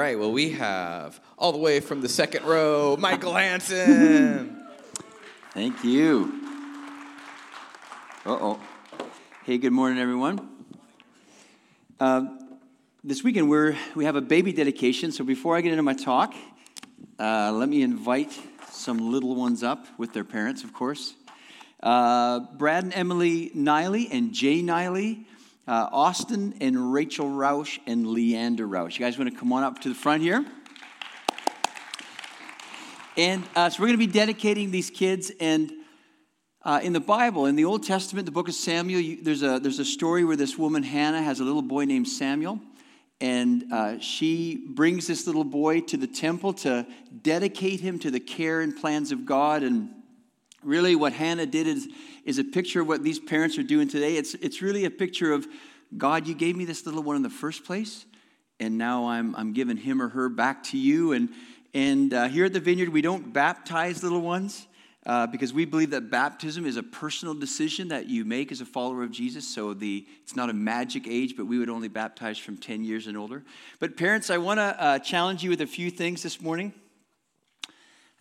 All right, well, we have all the way from the second row, Michael Hansen. Thank you. Uh oh. Hey, good morning, everyone. Uh, this weekend we're, we have a baby dedication, so before I get into my talk, uh, let me invite some little ones up with their parents, of course. Uh, Brad and Emily Niley and Jay Niley uh, Austin and Rachel Roush and Leander Roush. You guys want to come on up to the front here? And uh, so we're going to be dedicating these kids. And uh, in the Bible, in the Old Testament, the book of Samuel, you, there's, a, there's a story where this woman, Hannah, has a little boy named Samuel. And uh, she brings this little boy to the temple to dedicate him to the care and plans of God. And really, what Hannah did is is a picture of what these parents are doing today. It's, it's really a picture of God, you gave me this little one in the first place, and now I'm, I'm giving him or her back to you. And, and uh, here at the Vineyard, we don't baptize little ones. Uh, because we believe that baptism is a personal decision that you make as a follower of Jesus. So the it's not a magic age, but we would only baptize from 10 years and older. But parents, I want to uh, challenge you with a few things this morning.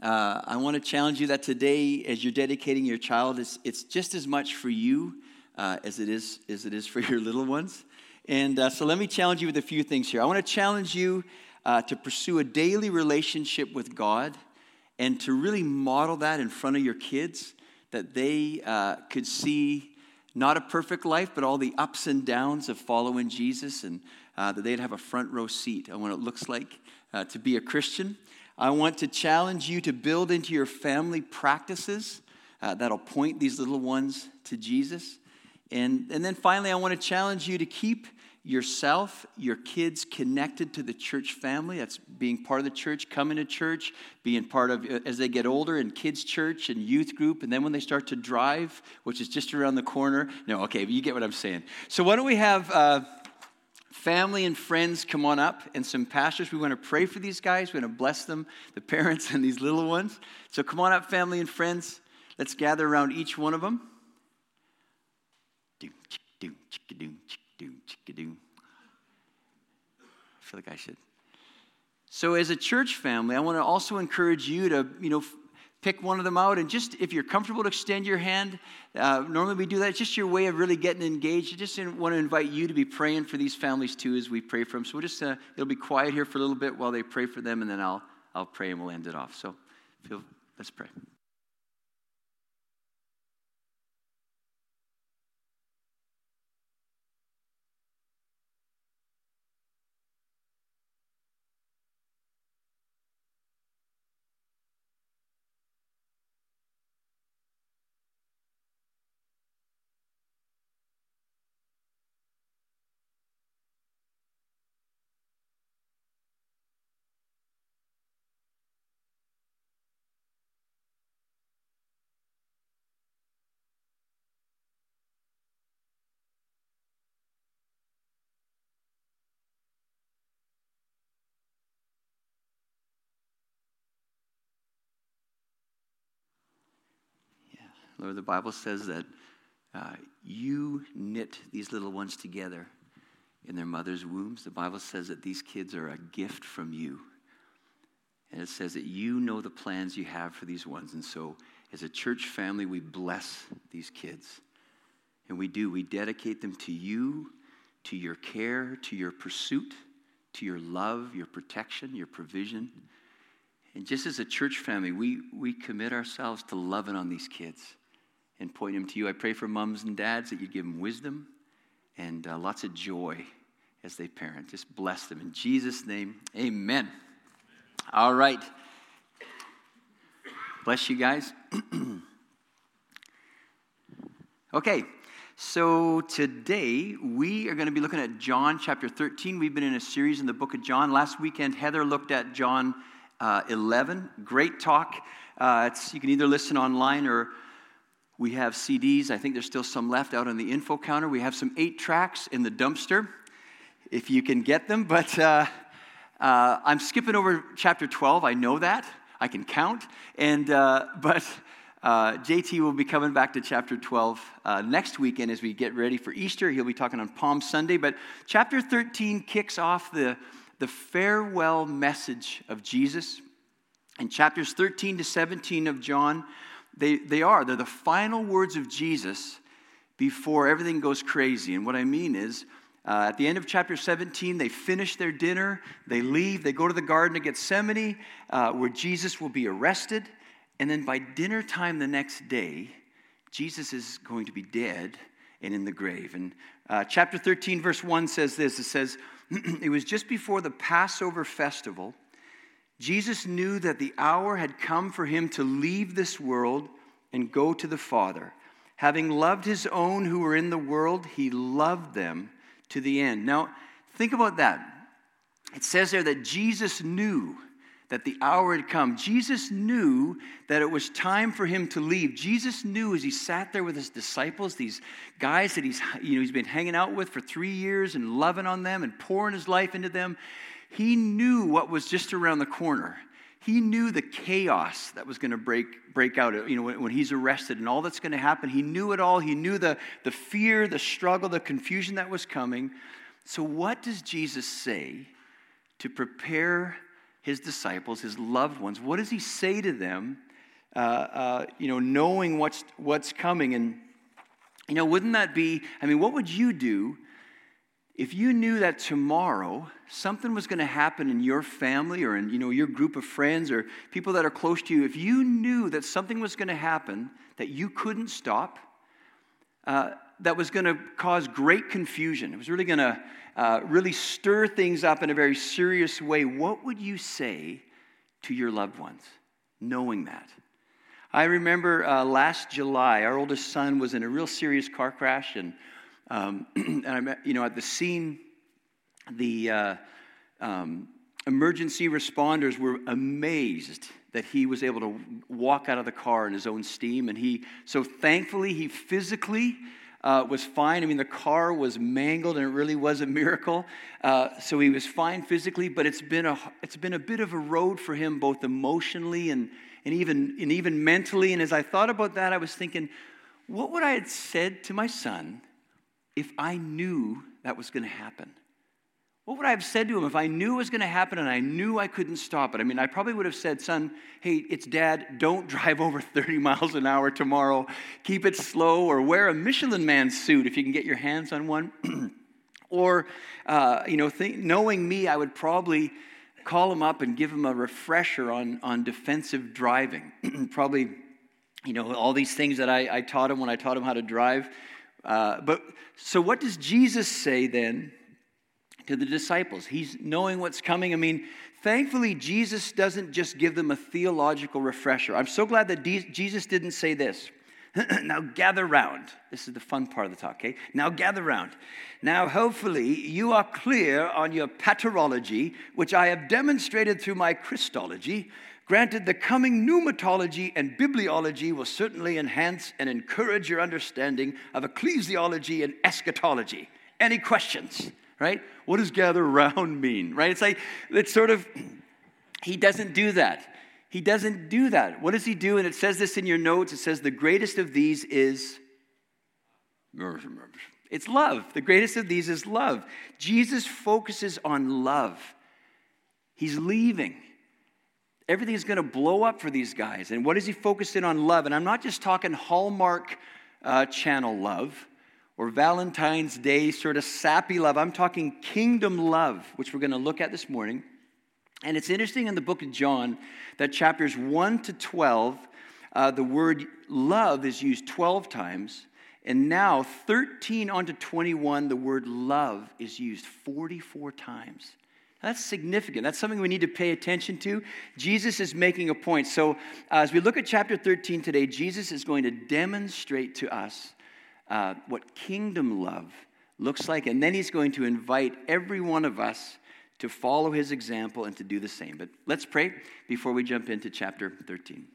Uh, I want to challenge you that today, as you're dedicating your child, it's, it's just as much for you uh, as, it is, as it is for your little ones. And uh, so let me challenge you with a few things here. I want to challenge you uh, to pursue a daily relationship with God and to really model that in front of your kids, that they uh, could see not a perfect life, but all the ups and downs of following Jesus, and uh, that they'd have a front row seat on what it looks like to be a Christian. I want to challenge you to build into your family practices uh, that'll point these little ones to Jesus. And, and then finally, I want to challenge you to keep yourself, your kids connected to the church family. That's being part of the church, coming to church, being part of, as they get older, in kids' church and youth group. And then when they start to drive, which is just around the corner. No, okay, you get what I'm saying. So why don't we have. Uh, family and friends come on up and some pastors we want to pray for these guys we want to bless them the parents and these little ones. So come on up family and friends. Let's gather around each one of them i feel like i should. So as a church family i want to also encourage you to you know pick one of them out. And just if you're comfortable to extend your hand uh, normally we do that. It's just your way of really getting engaged. I just want to invite you to be praying for these families too as we pray for them. So we'll just uh, it'll be quiet here for a little bit while they pray for them and then i'll i'll pray and we'll end it off. So feel, let's pray Lord, the Bible says that uh, you knit these little ones together in their mother's wombs. The Bible says that these kids are a gift from you. And it says that you know the plans you have for these ones. And so, as a church family, we bless these kids. And we do. We dedicate them to you, to your care, to your pursuit, to your love, your protection, your provision. And just as a church family, we, we commit ourselves to loving on these kids and point them to you. I pray for moms and dads that you give them wisdom and uh, lots of joy as they parent. Just bless them. In Jesus' name, amen. All right. Bless you guys. okay, so today we are going to be looking at John chapter 13. We've been in a series in the book of John. Last weekend, Heather looked at John uh, 11. Great talk. Uh, you can either listen online or we have CDs. I think there's still some left out on the info counter. We have some eight tracks in the dumpster, if you can get them. But uh, uh, I'm skipping over chapter 12. I know that. I can count. And uh, but uh, JT will be coming back to chapter 12 uh, next weekend as we get ready for Easter. He'll be talking on Palm Sunday. But chapter 13 kicks off the the farewell message of Jesus. In chapters 13 to 17 of John, they, they are. They're the final words of Jesus before everything goes crazy. And what I mean is, uh, at the end of chapter 17, they finish their dinner, they leave, they go to the Garden of Gethsemane, uh, where Jesus will be arrested. And then by dinner time the next day, Jesus is going to be dead and in the grave. And uh, chapter 13, verse 1 says this it says, It was just before the Passover festival. Jesus knew that the hour had come for him to leave this world and go to the Father. Having loved his own who were in the world, he loved them to the end. Now, think about that. It says there that Jesus knew that the hour had come. Jesus knew that it was time for him to leave. Jesus knew as he sat there with his disciples, these guys that he's, you know, he's been hanging out with for three years and loving on them and pouring his life into them, he knew what was just around the corner. He knew the chaos that was going to break, break out you know, when, when he's arrested and all that's going to happen. He knew it all. He knew the, the fear, the struggle, the confusion that was coming. So, what does Jesus say to prepare his disciples, his loved ones? What does he say to them, uh, uh, you know, knowing what's, what's coming? And, you know, wouldn't that be, I mean, what would you do if you knew that tomorrow something was going to happen in your family or in, you know, your group of friends or people that are close to you, if you knew that something was going to happen that you couldn't stop, uh, that was going to cause great confusion, it was really going to uh, really stir things up in a very serious way, what would you say to your loved ones, knowing that? I remember uh, last July, our oldest son was in a real serious car crash, and, um, and I met, you know, at the scene, the uh, um, emergency responders were amazed that he was able to walk out of the car in his own steam, and he so thankfully he physically uh, was fine. I mean, the car was mangled, and it really was a miracle. Uh, so he was fine physically, but it's been a it's been a bit of a road for him, both emotionally and and even and even mentally. And as I thought about that, I was thinking, what would I have said to my son if I knew that was going to happen? What would I have said to him if I knew it was going to happen and I knew I couldn't stop it? I mean, I probably would have said, son, hey, it's dad, don't drive over 30 miles an hour tomorrow. Keep it slow or wear a Michelin man suit if you can get your hands on one. or, uh, you know, think, knowing me, I would probably call him up and give him a refresher on, on defensive driving. probably, you know, all these things that I, I, taught him when I taught him how to drive. Uh, but so, what does Jesus say then? To the disciples. He's knowing what's coming. I mean, thankfully, Jesus doesn't just give them a theological refresher. I'm so glad that Jesus didn't say this. now gather round. This is the fun part of the talk, okay? Now gather round. Now, hopefully, you are clear on your paterology, which I have demonstrated through my Christology. Granted, the coming pneumatology and bibliology will certainly enhance and encourage your understanding of ecclesiology and eschatology. Any questions? Right? What does gather around mean, right? It's like, it's sort of, he doesn't do that. He doesn't do that. What does he do? And it says this in your notes it says, the greatest of these is. It's love. The greatest of these is love. Jesus focuses on love. He's leaving. Everything's going to blow up for these guys. And what is he focused in on love? And I'm not just talking Hallmark uh, channel love or Valentine's Day sort of sappy love. I'm talking kingdom love, which we're going to look at this morning. And it's interesting in the book of John that chapters 1 to 12, uh, the word love is used 12 times. And now, 13 on to 21, the word love is used 44 times. That's significant. That's something we need to pay attention to. Jesus is making a point. So, uh, as we look at chapter 13 today, Jesus is going to demonstrate to us uh, what kingdom love looks like. And then he's going to invite every one of us to follow his example and to do the same. But let's pray before we jump into chapter 13.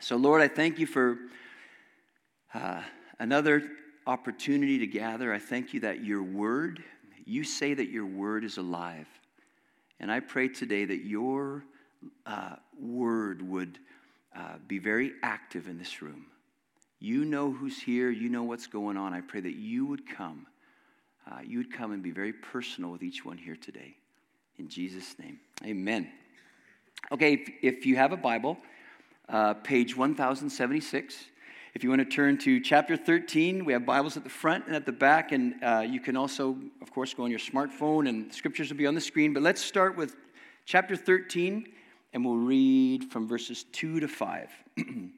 So, Lord, I thank you for uh, another opportunity to gather. I thank you that your word, you say that your word is alive. And I pray today that your uh, word would uh, be very active in this room. You know who's here. You know what's going on. I pray that you would come. Uh, you would come and be very personal with each one here today. In Jesus' name, amen. Okay, if, if you have a Bible, uh, page 1076. If you want to turn to chapter 13, we have Bibles at the front and at the back, and uh, you can also, of course, go on your smartphone, and scriptures will be on the screen. But let's start with chapter 13, and we'll read from verses 2 to 5.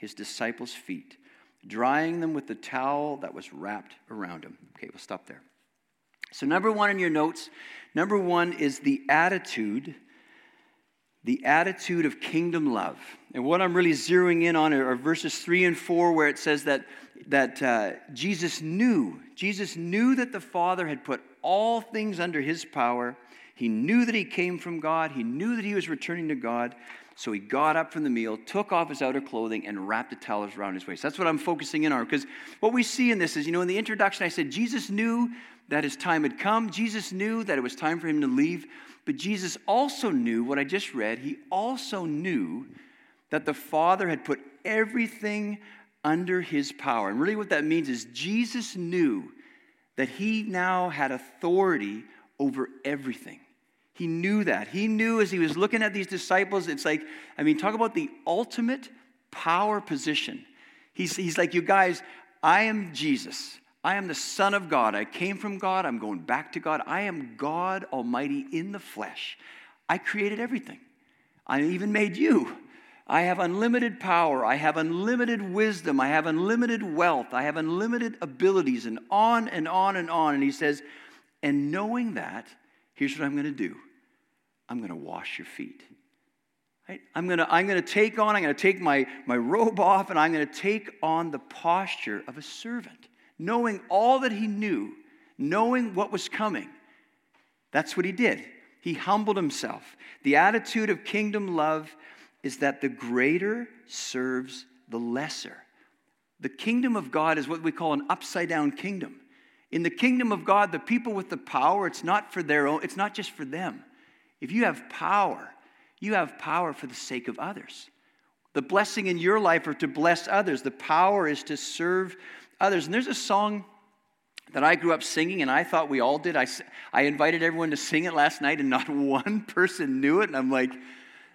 his disciples' feet, drying them with the towel that was wrapped around him. Okay, we'll stop there. So, number one in your notes, number one is the attitude the attitude of kingdom love. And what I'm really zeroing in on are verses three and four, where it says that, that uh, Jesus knew, Jesus knew that the Father had put all things under his power. He knew that he came from God, he knew that he was returning to God. So he got up from the meal, took off his outer clothing, and wrapped a towel around his waist. That's what I'm focusing in on. Because what we see in this is, you know, in the introduction, I said Jesus knew that his time had come. Jesus knew that it was time for him to leave. But Jesus also knew what I just read. He also knew that the Father had put everything under his power. And really, what that means is Jesus knew that he now had authority over everything. He knew that. He knew as he was looking at these disciples, it's like, I mean, talk about the ultimate power position. He's, he's like, you guys, I am Jesus. I am the Son of God. I came from God. I'm going back to God. I am God Almighty in the flesh. I created everything. I even made you. I have unlimited power. I have unlimited wisdom. I have unlimited wealth. I have unlimited abilities, and on and on and on. And he says, and knowing that, here's what I'm going to do I'm going to wash your feet. I'm going to I'm going to take on, I'm going to take my, my robe off, and I'm going to take on the posture of a servant knowing all that he knew, knowing what was coming. That's what he did. He humbled himself. The attitude of kingdom love is that the greater serves the lesser. The kingdom of God is what we call an upside down kingdom. In the kingdom of God, the people with the power, it's not for their own, it's not just for them. If you have power, you have power for the sake of others. The blessing in your life are to bless others. The power is to serve others. And there's a song that I grew up singing, and I thought we all did. I, I invited everyone to sing it last night, and not one person knew it. And I'm like,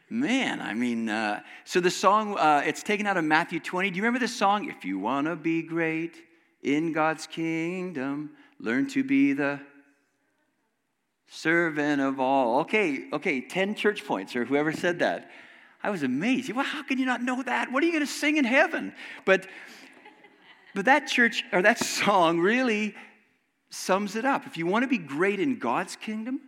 man, I mean, uh, so the song, uh, it's taken out of Matthew 20. Do you remember this song? If you want to be great in God's kingdom, learn to be the servant of all. Okay, okay, 10 church points, or whoever said that. I was amazed. Well, how can you not know that? What are you going to sing in heaven? But but that church or that song really sums it up. If you want to be great in God's kingdom,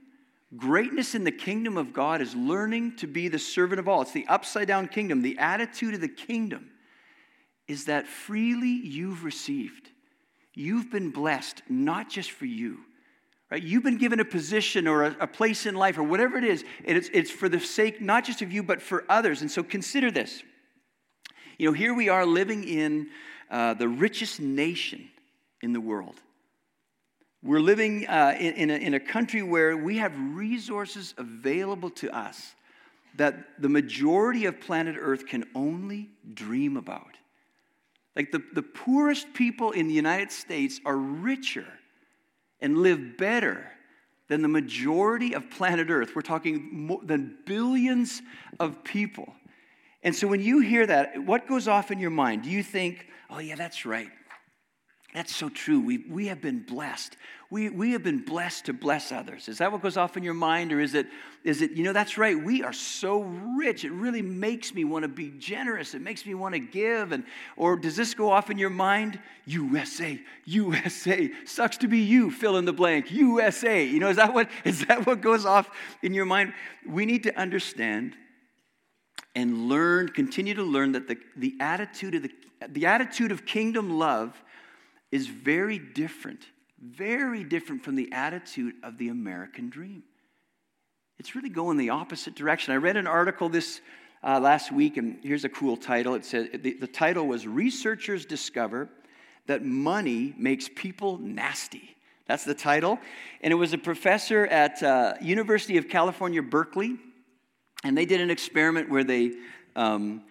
greatness in the kingdom of God is learning to be the servant of all. It's the upside down kingdom. The attitude of the kingdom is that freely you've received. You've been blessed, not just for you. Right? You've been given a position or a, a place in life or whatever it is. and It's, it's for the sake not just of you, but for others. And so consider this. You know, here we are living in uh, the richest nation in the world. We're living uh, in, in, a, in a country where we have resources available to us that the majority of planet Earth can only dream about. Like the, the poorest people in the United States are richer and live better than the majority of planet Earth. We're talking more than billions of people. And so when you hear that, what goes off in your mind? Do you think, oh, yeah, that's right. That's so true. We, we have been blessed. We, we have been blessed to bless others. Is that what goes off in your mind? Or is it, is it, you know, that's right. We are so rich. It really makes me want to be generous. It makes me want to give. And, or does this go off in your mind? USA, USA. Sucks to be you, fill in the blank. USA. You know, is that what, is that what goes off in your mind? We need to understand and learn, continue to learn that the, the, attitude of the, the attitude of kingdom love is very different, very different from the attitude of the American dream. it's really going the opposite direction. I read an article this uh, last week, and here's a cool title. It said the, the title was "Researchers Discover That Money Makes People Nasty." That's the title, and it was a professor at uh, University of California, Berkeley, and they did an experiment where they um,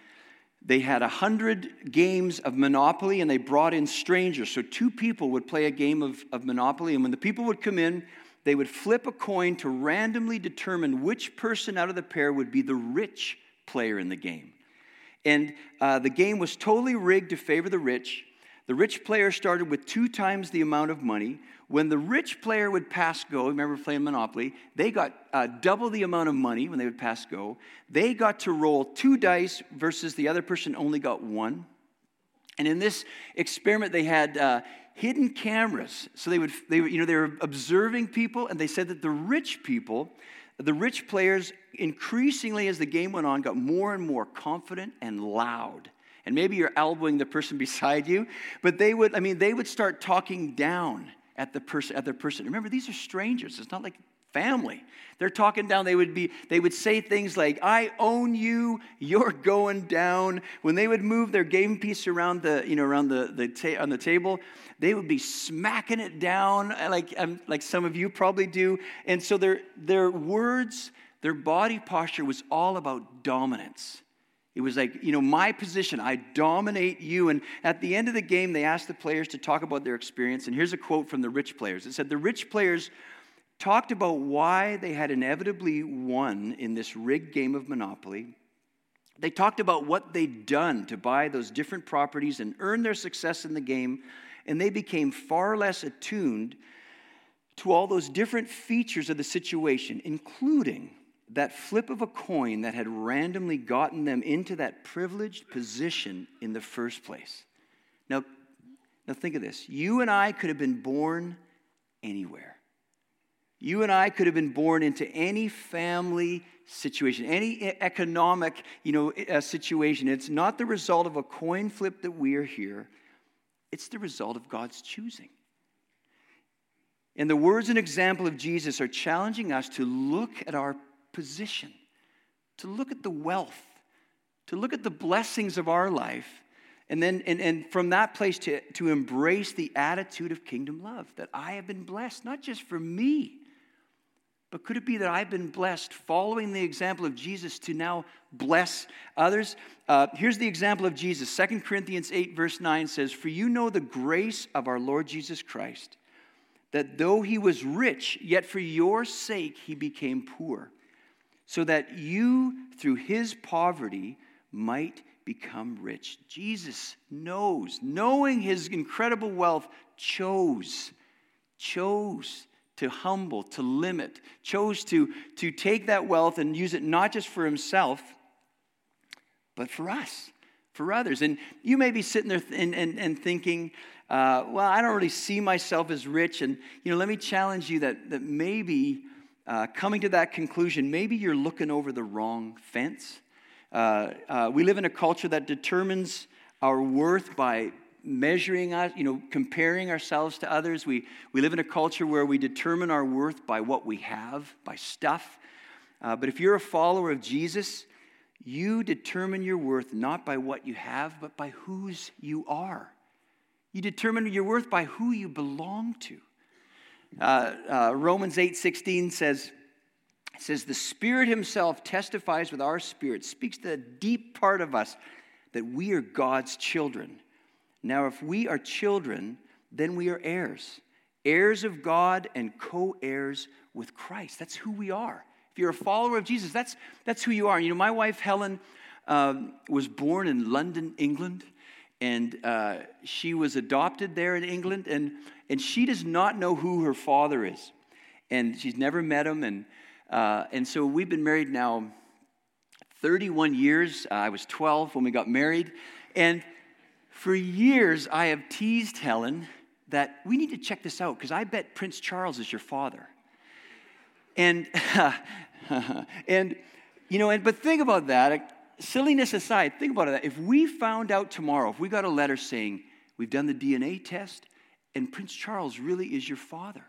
they had a hundred games of Monopoly, and they brought in strangers. So two people would play a game of, of Monopoly, and when the people would come in, they would flip a coin to randomly determine which person out of the pair would be the rich player in the game. And uh, the game was totally rigged to favor the rich. The rich player started with two times the amount of money. When the rich player would pass go, remember playing Monopoly, they got uh, double the amount of money when they would pass go. They got to roll two dice versus the other person only got one. And in this experiment, they had uh, hidden cameras. So they would, they, you know, they were observing people, and they said that the rich people the rich players, increasingly as the game went on, got more and more confident and loud. And maybe you're elbowing the person beside you, but they would, I mean, they would start talking down at the person, at their person. Remember, these are strangers. It's not like family. They're talking down. They would be, they would say things like, I own you, you're going down. When they would move their game piece around the, you know, around the, the ta- on the table, they would be smacking it down like, um, like some of you probably do. And so their, their words, their body posture was all about dominance. It was like, you know, my position, I dominate you. And at the end of the game, they asked the players to talk about their experience. And here's a quote from the rich players it said, The rich players talked about why they had inevitably won in this rigged game of Monopoly. They talked about what they'd done to buy those different properties and earn their success in the game, and they became far less attuned to all those different features of the situation, including that flip of a coin that had randomly gotten them into that privileged position in the first place. Now, now think of this. You and I could have been born anywhere. You and I could have been born into any family situation, any economic you know, uh, situation. It's not the result of a coin flip that we are here, it's the result of God's choosing. And the words and example of Jesus are challenging us to look at our position, to look at the wealth, to look at the blessings of our life, and then and, and from that place to, to embrace the attitude of kingdom love that I have been blessed, not just for me but could it be that I've been blessed following the example of Jesus to now bless others? Uh, here's the example of Jesus. 2 Corinthians 8, verse 9 says, For you know the grace of our Lord Jesus Christ, that though he was rich, yet for your sake he became poor, so that you, through his poverty, might become rich. Jesus knows, knowing his incredible wealth, chose, chose to humble, to limit, chose to, to take that wealth and use it not just for himself, but for us, for others. And you may be sitting there and, and, and thinking, uh, well, I don't really see myself as rich. And, you know, let me challenge you that, that maybe uh, coming to that conclusion, maybe you're looking over the wrong fence. Uh, uh we live in a culture that determines our worth by measuring us, you know, comparing ourselves to others. We, we live in a culture where we determine our worth by what we have, by stuff. Uh, but if you're a follower of Jesus, you determine your worth not by what you have, but by whose you are. You determine your worth by who you belong to. Uh, uh, Romans 8 16 says, says, The Spirit Himself testifies with our spirit, speaks to the deep part of us that we are God's children. Now, if we are children, then we are heirs, heirs of God and co heirs with Christ. That's who we are. If you're a follower of Jesus, that's, that's who you are. You know, my wife, Helen, um, was born in London, England, and uh, she was adopted there in England, and, and she does not know who her father is. And she's never met him. And, uh, and so we've been married now 31 years. Uh, I was 12 when we got married. And for years, I have teased Helen that we need to check this out because I bet Prince Charles is your father. And, and you know, and, but think about that. Silliness aside, think about it. If we found out tomorrow, if we got a letter saying, we've done the DNA test and Prince Charles really is your father,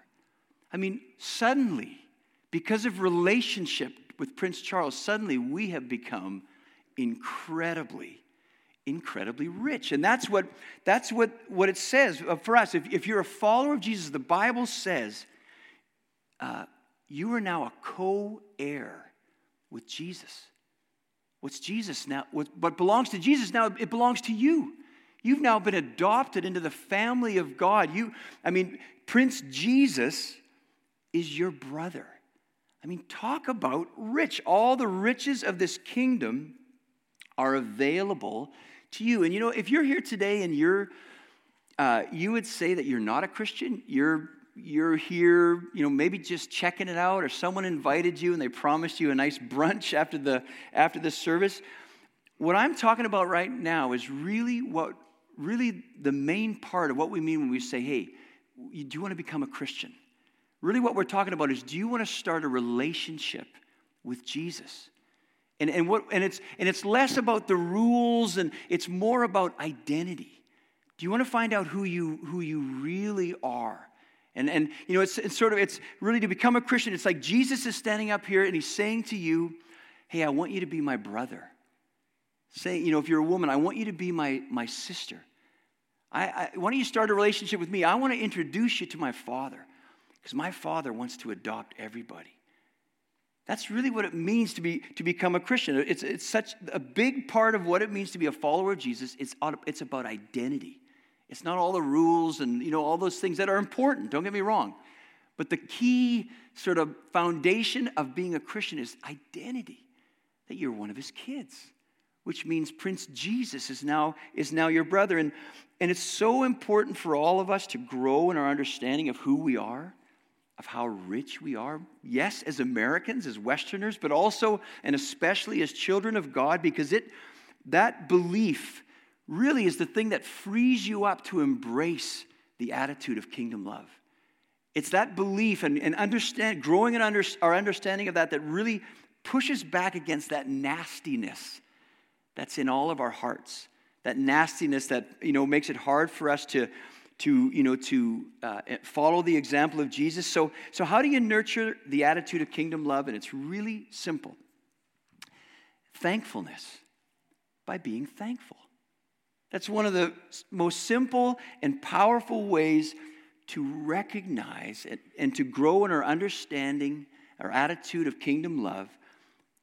I mean, suddenly, because of relationship with Prince Charles, suddenly we have become incredibly, incredibly rich. And that's what, that's what, what it says for us. If, if you're a follower of Jesus, the Bible says uh, you are now a co heir with Jesus. What's Jesus now? What, belongs to Jesus now, it belongs to you. You've now been adopted into the family of God. You, I mean, Prince Jesus is your brother. I mean, talk about rich. All the riches of this kingdom are available to you. And you know, if you're here today and you're, uh, you would say that you're not a Christian, you're you're here, you know, maybe just checking it out, or someone invited you and they promised you a nice brunch after the after the service. What I'm talking about right now is really what really the main part of what we mean when we say, hey, you do you want to become a Christian? Really, what we're talking about is do you want to start a relationship with Jesus? And, and, what, and, it's, and it's less about the rules and it's more about identity. Do you want to find out who you, who you really are? And, and you know, it's, it's sort of, it's really to become a Christian, it's like Jesus is standing up here and he's saying to you, hey, I want you to be my brother. Saying, you know, if you're a woman, I want you to be my, my sister. I, I, why don't you start a relationship with me? I want to introduce you to my father because my father wants to adopt everybody. That's really what it means to, be, to become a Christian. It's, it's such a big part of what it means to be a follower of Jesus. It's, it's about identity. It's not all the rules and you know all those things that are important, don't get me wrong. But the key sort of foundation of being a Christian is identity. That you're one of his kids, which means Prince Jesus is now, is now your brother. And, and it's so important for all of us to grow in our understanding of who we are, of how rich we are. Yes, as Americans, as Westerners, but also and especially as children of God, because it that belief really is the thing that frees you up to embrace the attitude of kingdom love. It's that belief and, and understand, growing in under, our understanding of that that really pushes back against that nastiness that's in all of our hearts. That nastiness that you know makes it hard for us to, to you know to uh, follow the example of Jesus. So, so how do you nurture the attitude of kingdom love? And it's really simple. Thankfulness by being thankful. That's one of the most simple and powerful ways to recognize and to grow in our understanding, our attitude of kingdom love,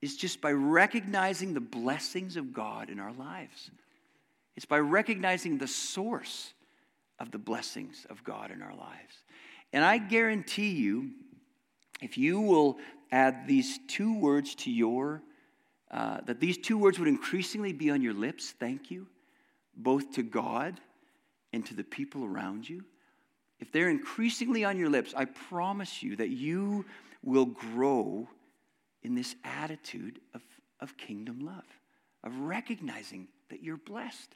is just by recognizing the blessings of God in our lives. It's by recognizing the source of the blessings of God in our lives. And I guarantee you, if you will add these two words to your, uh, that these two words would increasingly be on your lips, thank you, both to God and to the people around you, if they're increasingly on your lips, I promise you that you will grow in this attitude of, of kingdom love, of recognizing that you're blessed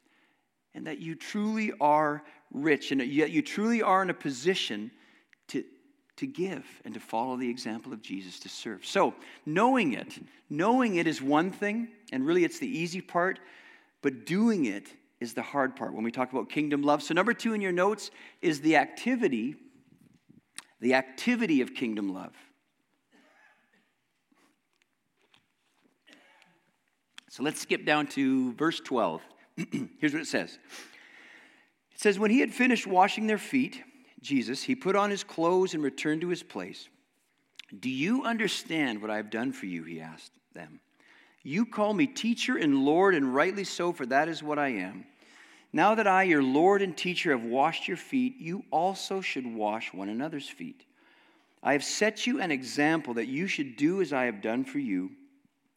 and that you truly are rich and yet you truly are in a position to, to give and to follow the example of Jesus to serve. So, knowing it, knowing it is one thing, and really it's the easy part, but doing it is the hard part when we talk about kingdom love. So, number two in your notes is the activity, the activity of kingdom love. So let's skip down to verse 12. Here's what it says It says, When he had finished washing their feet, Jesus, he put on his clothes and returned to his place. Do you understand what I have done for you? He asked them. You call me teacher and Lord, and rightly so, for that is what I am. Now that I, your Lord and teacher, have washed your feet, you also should wash one another's feet. I have set you an example that you should do as I have done for you.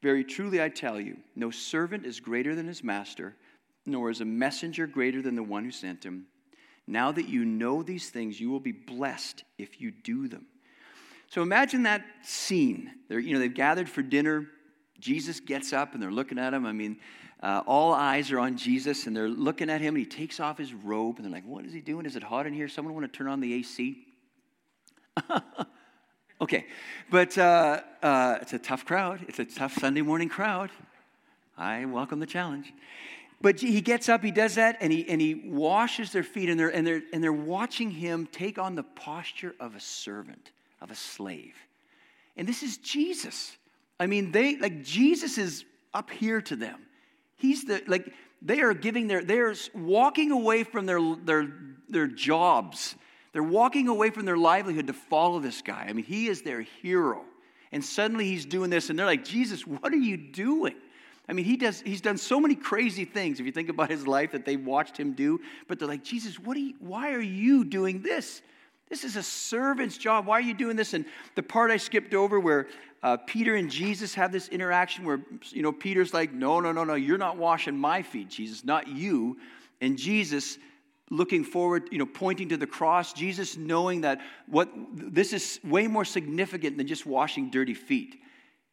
Very truly, I tell you, no servant is greater than his master, nor is a messenger greater than the one who sent him. Now that you know these things, you will be blessed if you do them. So imagine that scene. They're, you know, they've gathered for dinner. Jesus gets up and they're looking at him. I mean, uh, all eyes are on Jesus and they're looking at him and he takes off his robe and they're like, What is he doing? Is it hot in here? Someone want to turn on the AC? okay, but uh, uh, it's a tough crowd. It's a tough Sunday morning crowd. I welcome the challenge. But he gets up, he does that, and he, and he washes their feet, and they're, and, they're, and they're watching him take on the posture of a servant, of a slave. And this is Jesus. I mean, they like Jesus is up here to them. He's the like they are giving their they're walking away from their their their jobs. They're walking away from their livelihood to follow this guy. I mean, he is their hero. And suddenly he's doing this, and they're like, Jesus, what are you doing? I mean, he does, he's done so many crazy things if you think about his life that they've watched him do, but they're like, Jesus, what are you, why are you doing this? This is a servant's job. Why are you doing this? And the part I skipped over where uh, Peter and Jesus have this interaction where, you know, Peter's like, no, no, no, no, you're not washing my feet, Jesus, not you. And Jesus looking forward, you know, pointing to the cross, Jesus knowing that what this is way more significant than just washing dirty feet.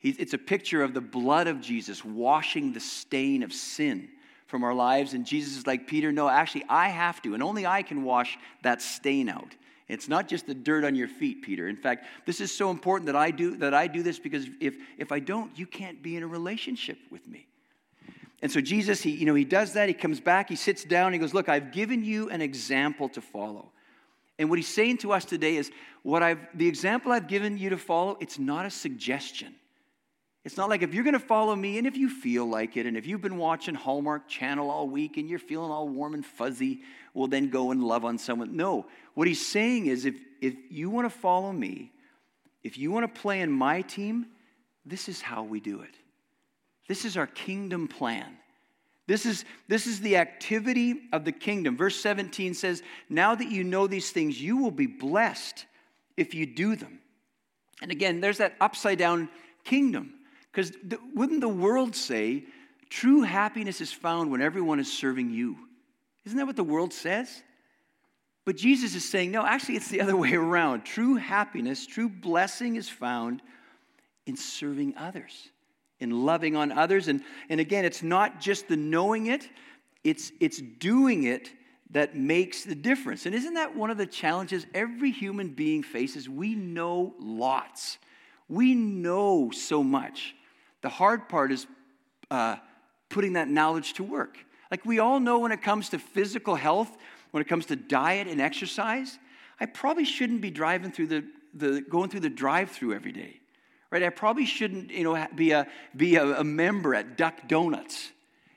it's a picture of the blood of Jesus washing the stain of sin from our lives. And Jesus is like, Peter, no, actually, I have to, and only I can wash that stain out. It's not just the dirt on your feet, Peter. In fact, this is so important that I do that I do this because if if I don't, you can't be in a relationship with me. And so Jesus, he, you know, he does that. He comes back, he sits down, he goes, Look, I've given you an example to follow. And what he's saying to us today is what I've the example I've given you to follow, it's not a suggestion. It's not like if you're going to follow me and if you feel like it, and if you've been watching Hallmark Channel all week and you're feeling all warm and fuzzy, well, then go and love on someone. No, what he's saying is if, if you want to follow me, if you want to play in my team, this is how we do it. This is our kingdom plan. This is, this is the activity of the kingdom. Verse 17 says, Now that you know these things, you will be blessed if you do them. And again, there's that upside down kingdom. Because wouldn't the world say true happiness is found when everyone is serving you? Isn't that what the world says? But Jesus is saying, no, actually, it's the other way around. True happiness, true blessing is found in serving others in loving on others. And, and again, it's not just the knowing it, it's, it's doing it that makes the difference. And isn't that one of the challenges every human being faces? We know lots, we know so much. The hard part is uh, putting that knowledge to work. Like we all know when it comes to physical health, when it comes to diet and exercise, I probably shouldn't be driving through the, the going through the drive-through every day right? I probably shouldn't, you know, be a, be a, a member at Duck Donuts.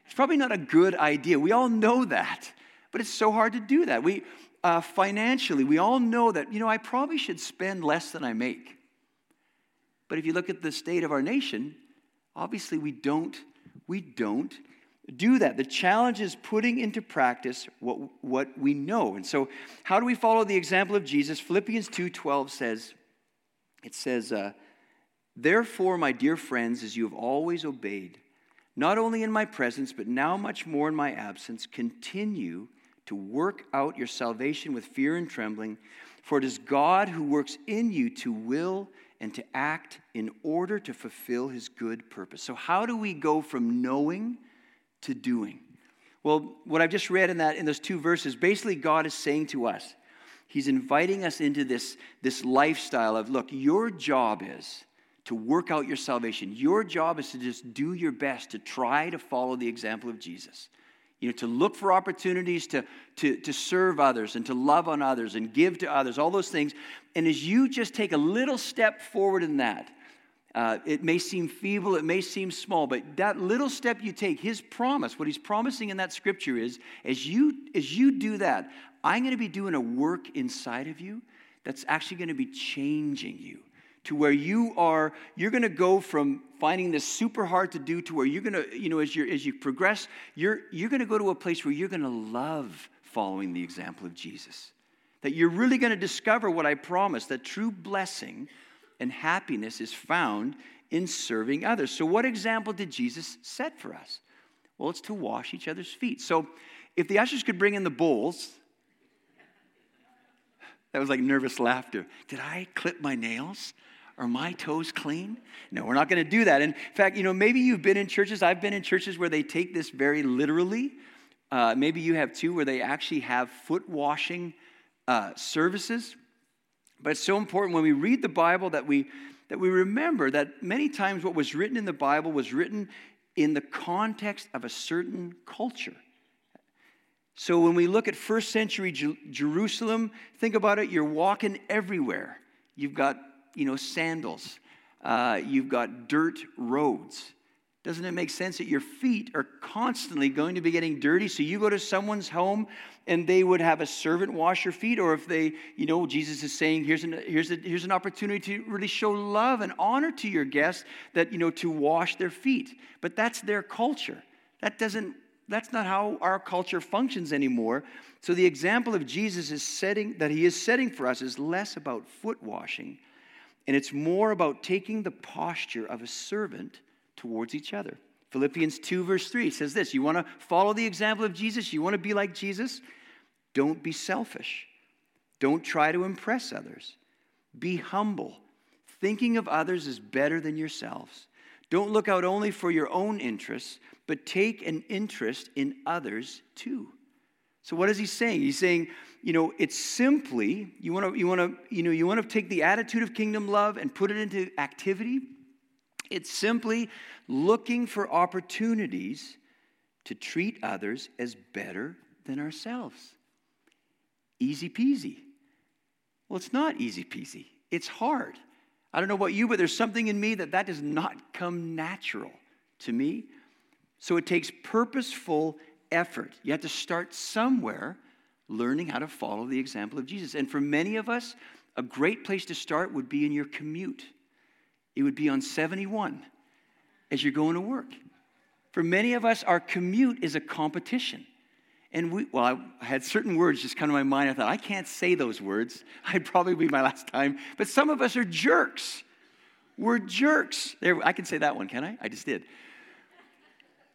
It's probably not a good idea. We all know that, but it's so hard to do that. We, uh, financially, we all know that, you know, I probably should spend less than I make. But if you look at the state of our nation, obviously we don't, we don't do that. The challenge is putting into practice what, what we know. And so, how do we follow the example of Jesus? Philippians 2:12 says, it says, uh, Therefore, my dear friends, as you have always obeyed, not only in my presence, but now much more in my absence, continue to work out your salvation with fear and trembling, for it is God who works in you to will and to act in order to fulfill his good purpose. So, how do we go from knowing to doing? Well, what I've just read in that in those two verses, basically God is saying to us, He's inviting us into this, this lifestyle of look, your job is to work out your salvation. Your job is to just do your best to try to follow the example of Jesus. You know, to look for opportunities to, to, to serve others and to love on others and give to others, all those things. And as you just take a little step forward in that, uh, it may seem feeble, it may seem small, but that little step you take, his promise, what he's promising in that scripture is, as you as you do that, I'm going to be doing a work inside of you that's actually going to be changing you to where you are you're going to go from finding this super hard to do to where you're going to you know as you as you progress you're you're going to go to a place where you're going to love following the example of Jesus. That you're really going to discover what I promised that true blessing and happiness is found in serving others so what example did Jesus set for us well it's to wash each other's feet so if the ushers could bring in the bowls that was like nervous laughter did I clip my nails are my toes clean? No, we're not going to do that. In fact, you know, maybe you've been in churches, I've been in churches where they take this very literally. Uh, maybe you have too, where they actually have foot washing uh, services. But it's so important when we read the Bible that we, that we remember that many times what was written in the Bible was written in the context of a certain culture. So when we look at first century Jerusalem, think about it, you're walking everywhere. You've got you know, sandals. uh, you've got dirt roads. Doesn't it make sense that your feet are constantly going to be getting dirty? So you go to someone's home and they would have a servant wash your feet, or if they, you know, Jesus is saying, here's an, here's, a, here's an opportunity to really show love and honor to your guests that, you know, to wash their feet. But that's their culture. That doesn't, that's not how our culture functions anymore. So the example of Jesus is setting, that he is setting for us is less about foot washing, and it's more about taking the posture of a servant towards each other. Philippians 2, verse 3 says this You want to follow the example of Jesus? You want to be like Jesus? Don't be selfish. Don't try to impress others. Be humble. Thinking of others is better than yourselves. Don't look out only for your own interests, but take an interest in others too. So what is he saying? He's saying, you know, it's simply you want to you want to you know you want to take the attitude of kingdom love and put it into activity. It's simply looking for opportunities to treat others as better than ourselves. Easy peasy. Well, it's not easy peasy, it's hard. I don't know about you, but there's something in me that that does not come natural to me. So it takes purposeful effort. You have to start somewhere learning how to follow the example of Jesus. And for many of us, a great place to start would be in your commute. It would be on 71 as you're going to work. For many of us, our commute is a competition. And we, well, I had certain words just come to my mind. I thought, I can't say those words. I'd probably be my last time. But some of us are jerks. We're jerks. There, I can say that one, can I? I just did.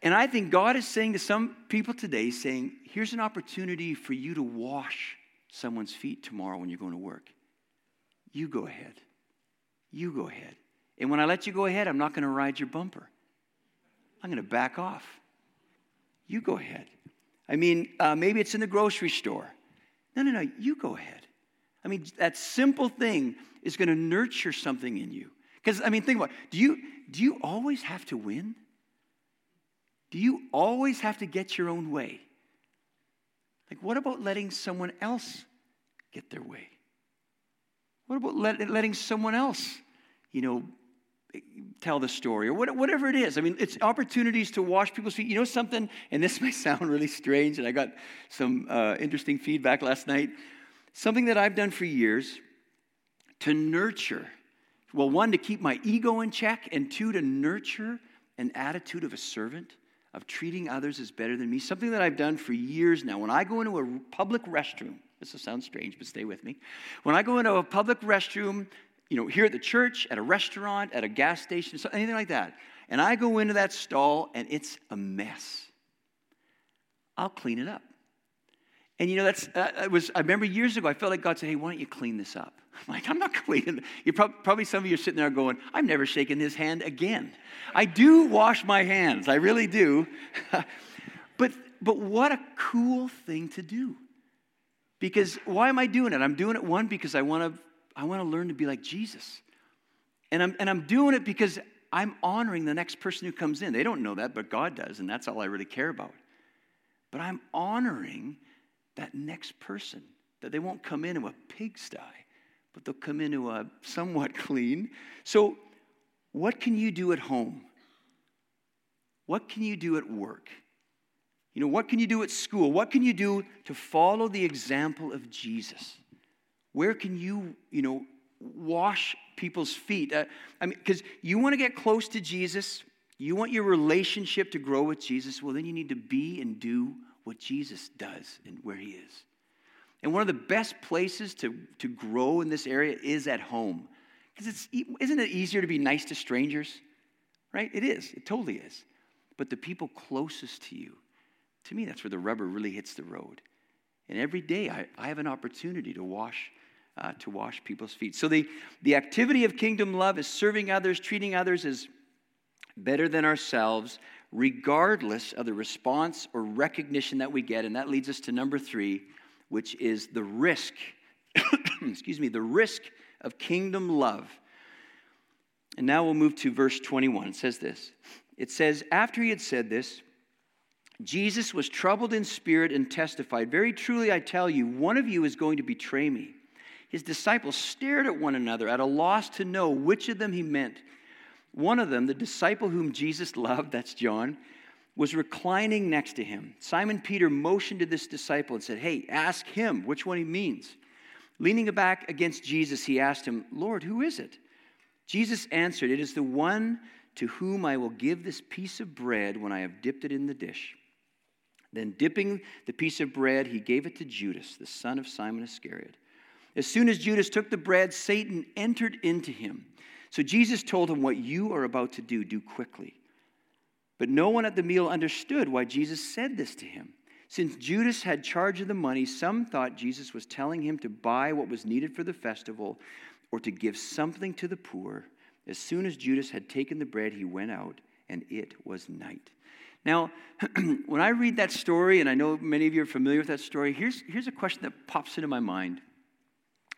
And I think God is saying to some people today, saying, here's an opportunity for you to wash someone's feet tomorrow when you're going to work. You go ahead. You go ahead. And when I let you go ahead, I'm not going to ride your bumper. I'm going to back off. You go ahead. I mean, uh, maybe it's in the grocery store. No, no, no, you go ahead. I mean, that simple thing is going to nurture something in you. Because, I mean, think about it. Do you, do you always have to win? Do you always have to get your own way? Like, what about letting someone else get their way? What about let, letting someone else, you know, tell the story or whatever it is. I mean, it's opportunities to wash people's feet. You know something, and this may sound really strange, and I got some uh, interesting feedback last night. Something that I've done for years to nurture, well, one, to keep my ego in check, and two, to nurture an attitude of a servant, of treating others as better than me. Something that I've done for years now. When I go into a public restroom, this will sound strange, but stay with me. When I go into a public restroom you know, here at the church, at a restaurant, at a gas station, anything like that, and I go into that stall and it's a mess, I'll clean it up. And you know, that's, uh, was, I remember years ago, I felt like God said, hey, why don't you clean this up? I'm like, I'm not cleaning. You probably, some of you are sitting there going, I'm never shaking his hand again. I do wash my hands, I really do. but, but what a cool thing to do. Because why am I doing it? I'm doing it, one, because I want to I want to learn to be like Jesus. And I'm, and I'm doing it because I'm honoring the next person who comes in. They don't know that, but God does, and that's all I really care about. But I'm honoring that next person, that they won't come into a pigsty, but they'll come into a somewhat clean. So, what can you do at home? What can you do at work? You know, what can you do at school? What can you do to follow the example of Jesus? Where can you, you know, wash people's feet? Uh, I mean, because you want to get close to Jesus, you want your relationship to grow with Jesus, well, then you need to be and do what Jesus does and where he is. And one of the best places to, to grow in this area is at home. Because it's isn't it easier to be nice to strangers? Right? It is. It totally is. But the people closest to you, to me, that's where the rubber really hits the road. And every day I, I have an opportunity to wash uh, to wash people's feet. So the, the activity of kingdom love is serving others, treating others as better than ourselves, regardless of the response or recognition that we get. And that leads us to number three, which is the risk, excuse me, the risk of kingdom love. And now we'll move to verse 21. It says this It says, After he had said this, Jesus was troubled in spirit and testified, Very truly I tell you, one of you is going to betray me his disciples stared at one another, at a loss to know which of them he meant. One of them, the disciple whom Jesus loved, that's John, was reclining next to him. Simon Peter motioned to this disciple and said, Hey, ask him which one he means. Leaning back against Jesus, he asked him, Lord, who is it? Jesus answered, It is the one to whom I will give this piece of bread when I have dipped it in the dish. Then, dipping the piece of bread, he gave it to Judas, the son of Simon Iscariot. As soon as Judas took the bread, Satan entered into him. So Jesus told him, What you are about to do, do quickly. But no one at the meal understood why Jesus said this to him. Since Judas had charge of the money, some thought Jesus was telling him to buy what was needed for the festival or to give something to the poor. As soon as Judas had taken the bread, he went out, and it was night. Now, when I read that story, and I know many of you are familiar with that story, here's, here's a question that pops into my mind.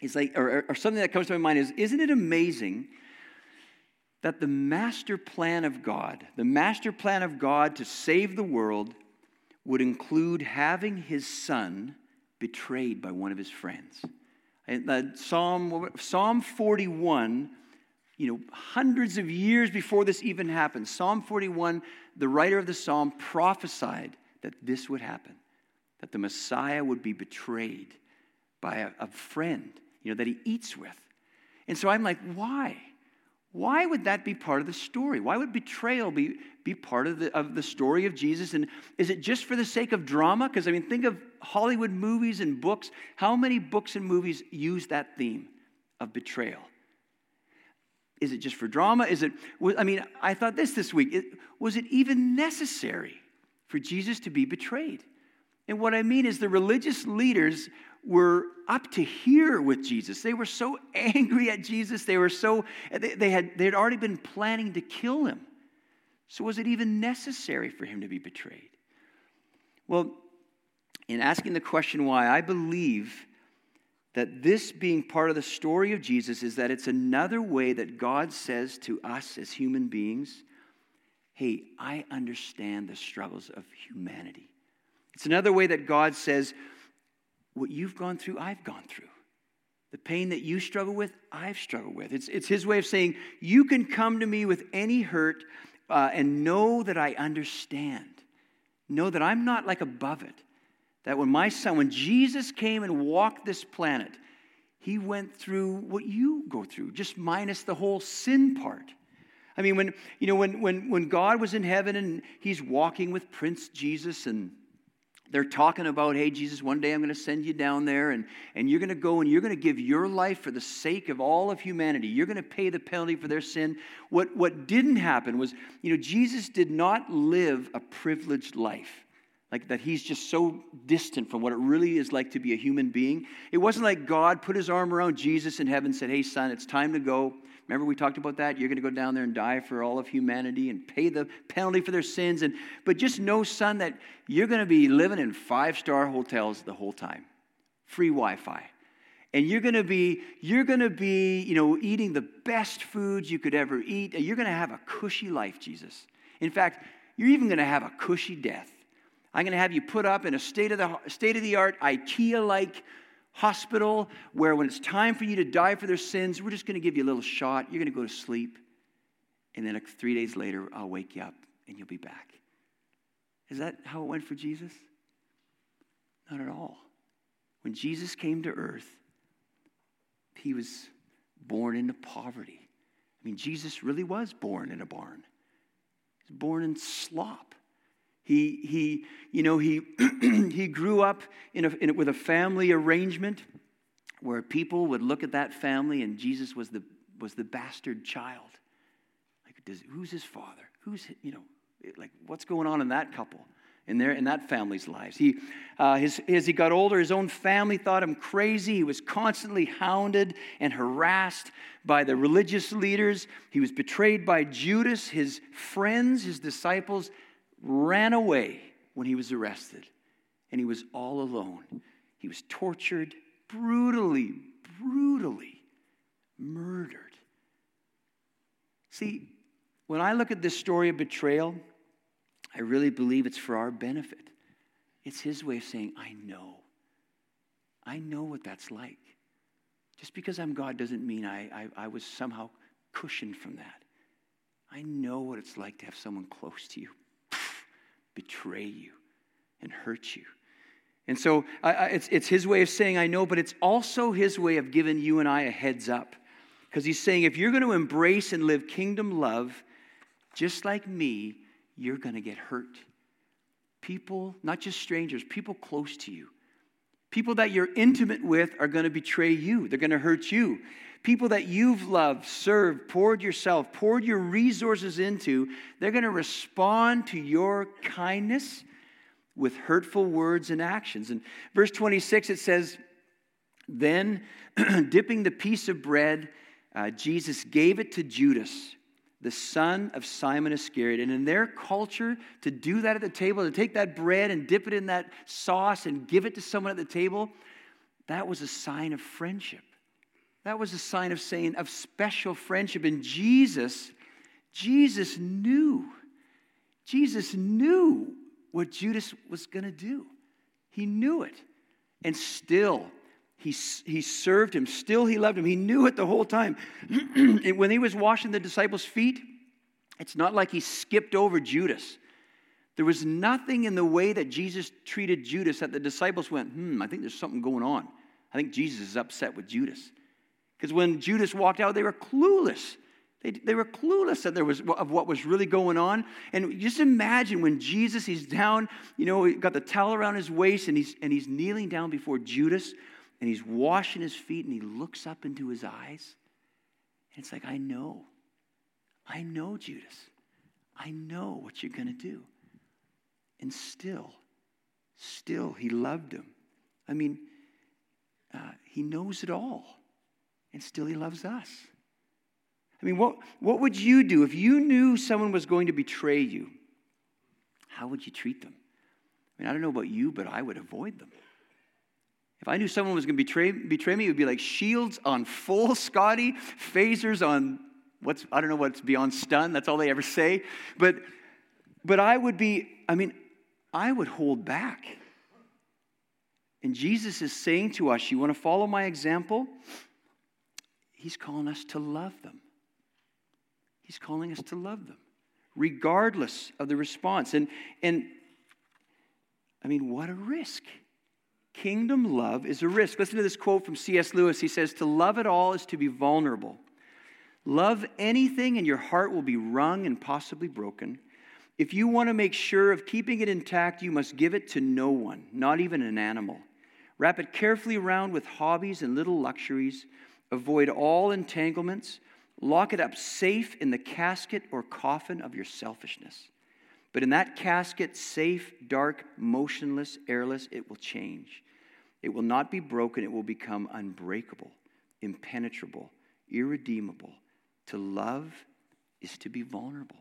It's like, or, or something that comes to my mind is, isn't it amazing that the master plan of God, the master plan of God to save the world, would include having his son betrayed by one of his friends. And uh, Psalm, Psalm 41, you know, hundreds of years before this even happened, Psalm 41, the writer of the psalm prophesied that this would happen, that the Messiah would be betrayed by a, a friend, you know, that he eats with. And so I'm like, why? Why would that be part of the story? Why would betrayal be, be part of the, of the story of Jesus? And is it just for the sake of drama? Because, I mean, think of Hollywood movies and books. How many books and movies use that theme of betrayal? Is it just for drama? Is it, I mean, I thought this this week. It, was it even necessary for Jesus to be betrayed? And what I mean is the religious leaders were up to here with Jesus. They were so angry at Jesus. They were so, they, they, had, they had already been planning to kill him. So, was it even necessary for him to be betrayed? Well, in asking the question why, I believe that this being part of the story of Jesus is that it's another way that God says to us as human beings, hey, I understand the struggles of humanity. It's another way that God says, what you've gone through, I've gone through. The pain that you struggle with, I've struggled with. It's, it's his way of saying, You can come to me with any hurt uh, and know that I understand. Know that I'm not like above it. That when my son, when Jesus came and walked this planet, he went through what you go through, just minus the whole sin part. I mean, when, you know, when, when, when God was in heaven and he's walking with Prince Jesus and they're talking about, hey, Jesus, one day I'm going to send you down there and, and you're going to go and you're going to give your life for the sake of all of humanity. You're going to pay the penalty for their sin. What, what didn't happen was, you know, Jesus did not live a privileged life. Like that he's just so distant from what it really is like to be a human being. It wasn't like God put his arm around Jesus in heaven and said, hey, son, it's time to go. Remember, we talked about that? You're going to go down there and die for all of humanity and pay the penalty for their sins. And, but just know, son, that you're going to be living in five star hotels the whole time, free Wi Fi. And you're going to be, you're going to be, you know, eating the best foods you could ever eat. You're going to have a cushy life, Jesus. In fact, you're even going to have a cushy death. I'm going to have you put up in a state of the, state of the art, IKEA like hospital where when it's time for you to die for their sins, we're just going to give you a little shot. You're going to go to sleep. And then three days later, I'll wake you up and you'll be back. Is that how it went for Jesus? Not at all. When Jesus came to earth, he was born into poverty. I mean, Jesus really was born in a barn. He was born in slop. He, he you know, he, he grew up in a, in with a family arrangement where people would look at that family and Jesus was the, was the bastard child. Like, does, who's his father? Who's, you know, like, what's going on in that couple? in, their, in that family's lives. He, uh, his, as he got older, his own family thought him crazy. He was constantly hounded and harassed by the religious leaders. He was betrayed by Judas. His friends, his disciples, ran away when he was arrested, and he was all alone. He was tortured, brutally, brutally murdered. See, when I look at this story of betrayal, I really believe it's for our benefit. It's his way of saying, I know. I know what that's like. Just because I'm God doesn't mean I, I, I was somehow cushioned from that. I know what it's like to have someone close to you betray you and hurt you. And so it's, it's his way of saying, I know, but it's also his way of giving you and I a heads up. Because he's saying, if you're going to embrace and live kingdom love, just like me, you're going to get hurt. People, not just strangers, people close to you. People that you're intimate with are going to betray you, they're going to hurt you. People that you've loved, served, poured yourself, poured your resources into, they're going to respond to your kindness with hurtful words and actions. And verse 26, it says, Then, dipping the piece of bread, uh, Jesus gave it to Judas the son of Simon Iscariot. And in their culture, to do that at the table, to take that bread and dip it in that sauce and give it to someone at the table, that was a sign of friendship. That was a sign of saying, of special friendship. And Jesus, Jesus knew. Jesus knew what Judas was going to do. He knew it. And still, he, he served him. Still, he loved him. He knew it the whole time. when he was washing the disciples' feet, it's not like he skipped over Judas. There was nothing in the way that Jesus treated Judas that the disciples went, hmm, I think there's something going on. I think Jesus is upset with Judas. Because when Judas walked out, they were clueless. They, they were clueless that there was, of what was really going on. And just imagine when Jesus, he's down, you know, he got the towel around his waist and he's, and he's kneeling down before Judas and he's washing his feet and he looks up into his eyes. And it's like, I know. I know, Judas. I know what you're going to do. And still, still, he loved him. I mean, uh, he knows it all. And still, he loves us. I mean, what, what would you do if you knew someone was going to betray you? How would you treat them? I mean, I don't know about you, but I would avoid them. If I knew someone was going to betray, betray me, it would be like shields on full Scotty, phasers on what's, I don't know what's beyond stun. That's all they ever say. But, but I would be, I mean, I would hold back. And Jesus is saying to us, You want to follow my example? He's calling us to love them. He's calling us to love them, regardless of the response. And, and I mean, what a risk. Kingdom love is a risk. Listen to this quote from C.S. Lewis. He says, To love at all is to be vulnerable. Love anything, and your heart will be wrung and possibly broken. If you want to make sure of keeping it intact, you must give it to no one, not even an animal. Wrap it carefully around with hobbies and little luxuries. Avoid all entanglements. Lock it up safe in the casket or coffin of your selfishness. But in that casket, safe, dark, motionless, airless, it will change. It will not be broken, it will become unbreakable, impenetrable, irredeemable. To love is to be vulnerable.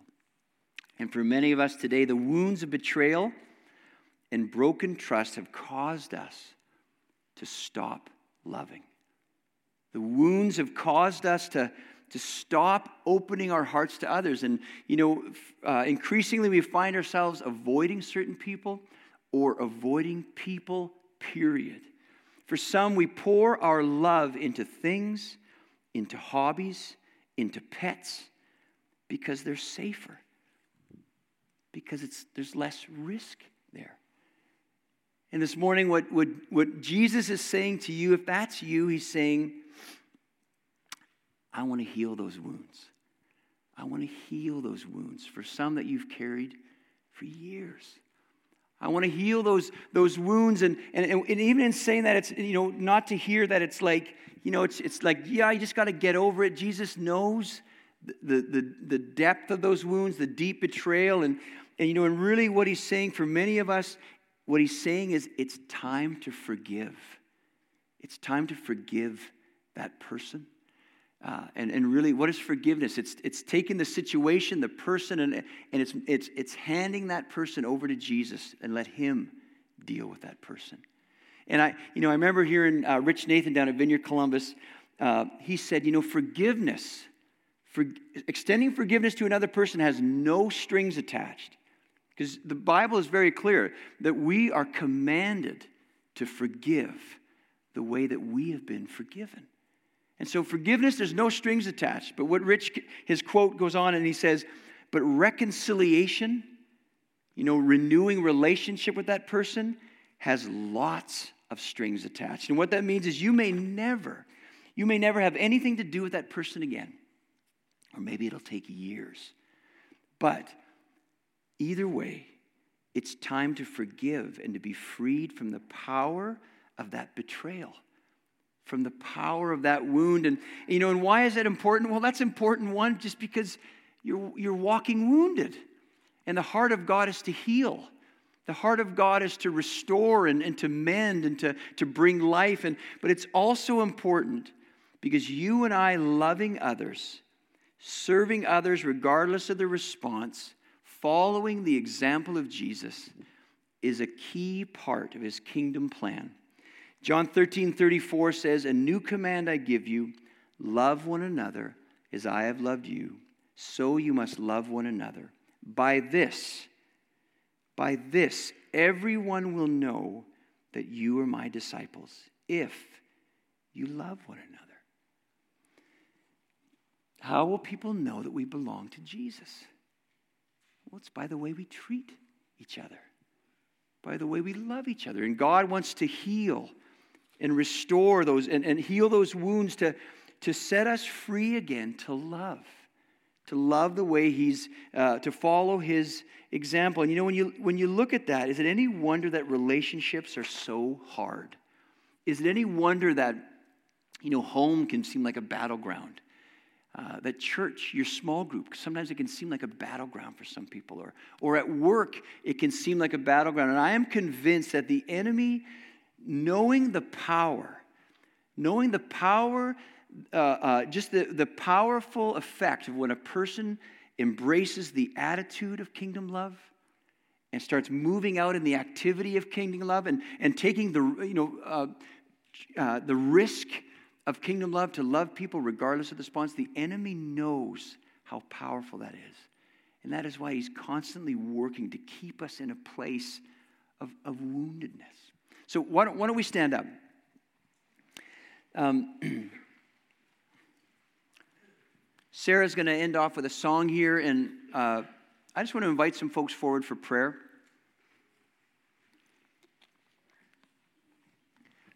And for many of us today, the wounds of betrayal and broken trust have caused us to stop loving. The wounds have caused us to to stop opening our hearts to others. And, you know, uh, increasingly we find ourselves avoiding certain people or avoiding people, period. For some, we pour our love into things, into hobbies, into pets, because they're safer, because it's, there's less risk there. And this morning, what, what, what Jesus is saying to you, if that's you, he's saying, I want to heal those wounds. I want to heal those wounds for some that you've carried for years. I want to heal those, those wounds. And, and, and even in saying that, it's, you know, not to hear that it's like, you know, it's, it's like, yeah, you just got to get over it. Jesus knows the, the, the depth of those wounds, the deep betrayal. And, and, you know, and really what he's saying for many of us, what he's saying is it's time to forgive. It's time to forgive that person. Uh, and, and really, what is forgiveness? It's, it's taking the situation, the person, and, and it's, it's, it's handing that person over to Jesus and let Him deal with that person. And I, you know, I remember hearing uh, Rich Nathan down at Vineyard Columbus. Uh, he said, you know, forgiveness, for, extending forgiveness to another person has no strings attached. Because the Bible is very clear that we are commanded to forgive the way that we have been forgiven. And so forgiveness, there's no strings attached. But what Rich, his quote goes on and he says, but reconciliation, you know, renewing relationship with that person has lots of strings attached. And what that means is you may never, you may never have anything to do with that person again. Or maybe it'll take years. But either way, it's time to forgive and to be freed from the power of that betrayal from the power of that wound. And, you know, and why is that important? Well, that's important, one, just because you're, you're walking wounded. And the heart of God is to heal. The heart of God is to restore and, and to mend and to, to bring life. And, but it's also important because you and I loving others, serving others regardless of the response, following the example of Jesus is a key part of his kingdom plan. John 13, 34 says, A new command I give you love one another as I have loved you, so you must love one another. By this, by this, everyone will know that you are my disciples if you love one another. How will people know that we belong to Jesus? Well, it's by the way we treat each other, by the way we love each other. And God wants to heal and restore those and, and heal those wounds to, to set us free again to love to love the way he's uh, to follow his example. And you know when you when you look at that is it any wonder that relationships are so hard? Is it any wonder that you know home can seem like a battleground? Uh, that church your small group sometimes it can seem like a battleground for some people or or at work it can seem like a battleground. And i am convinced that the enemy knowing the power, knowing the power, uh, uh, just the, the powerful effect of when a person embraces the attitude of kingdom love and starts moving out in the activity of kingdom love and, and taking the, you know, uh, uh, the risk of kingdom love to love people regardless of the response, the enemy knows how powerful that is. And that is why he's constantly working to keep us in a place of, of woundedness. So why don't, why don't we stand up? Um, Sarah's going to end off with a song here, and uh, I just want to invite some folks forward for prayer.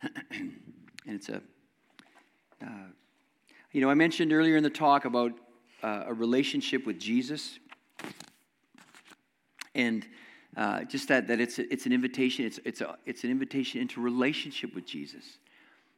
and it's a, uh, you know, I mentioned earlier in the talk about uh, a relationship with Jesus. And uh, just that, that it's, it's an invitation, it's, it's, a, it's an invitation into relationship with Jesus.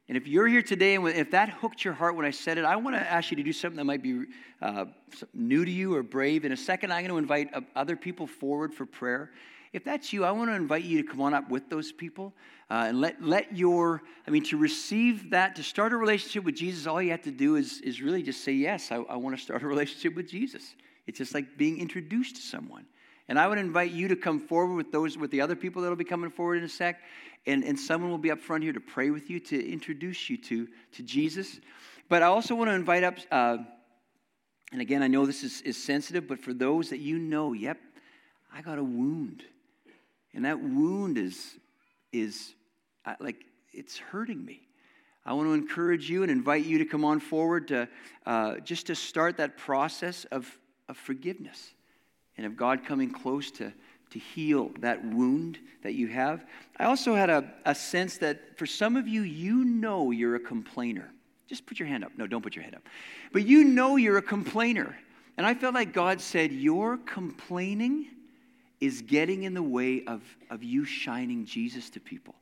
And if you're here today and if that hooked your heart when I said it, I want to ask you to do something that might be uh, new to you or brave. In a second, I'm going to invite other people forward for prayer. If that's you, I want to invite you to come on up with those people uh, and let, let your, I mean, to receive that, to start a relationship with Jesus, all you have to do is, is really just say, Yes, I, I want to start a relationship with Jesus. It's just like being introduced to someone. And I would invite you to come forward with those, with the other people that will be coming forward in a sec. And, and someone will be up front here to pray with you, to introduce you to, to Jesus. But I also want to invite up, uh, and again, I know this is, is sensitive, but for those that you know, yep, I got a wound. And that wound is, is uh, like, it's hurting me. I want to encourage you and invite you to come on forward to uh, just to start that process of, of forgiveness and of God coming close to, to heal that wound that you have. I also had a, a sense that for some of you, you know you're a complainer. Just put your hand up. No, don't put your hand up. But you know you're a complainer. And I felt like God said, Your complaining is getting in the way of, of you shining Jesus to people.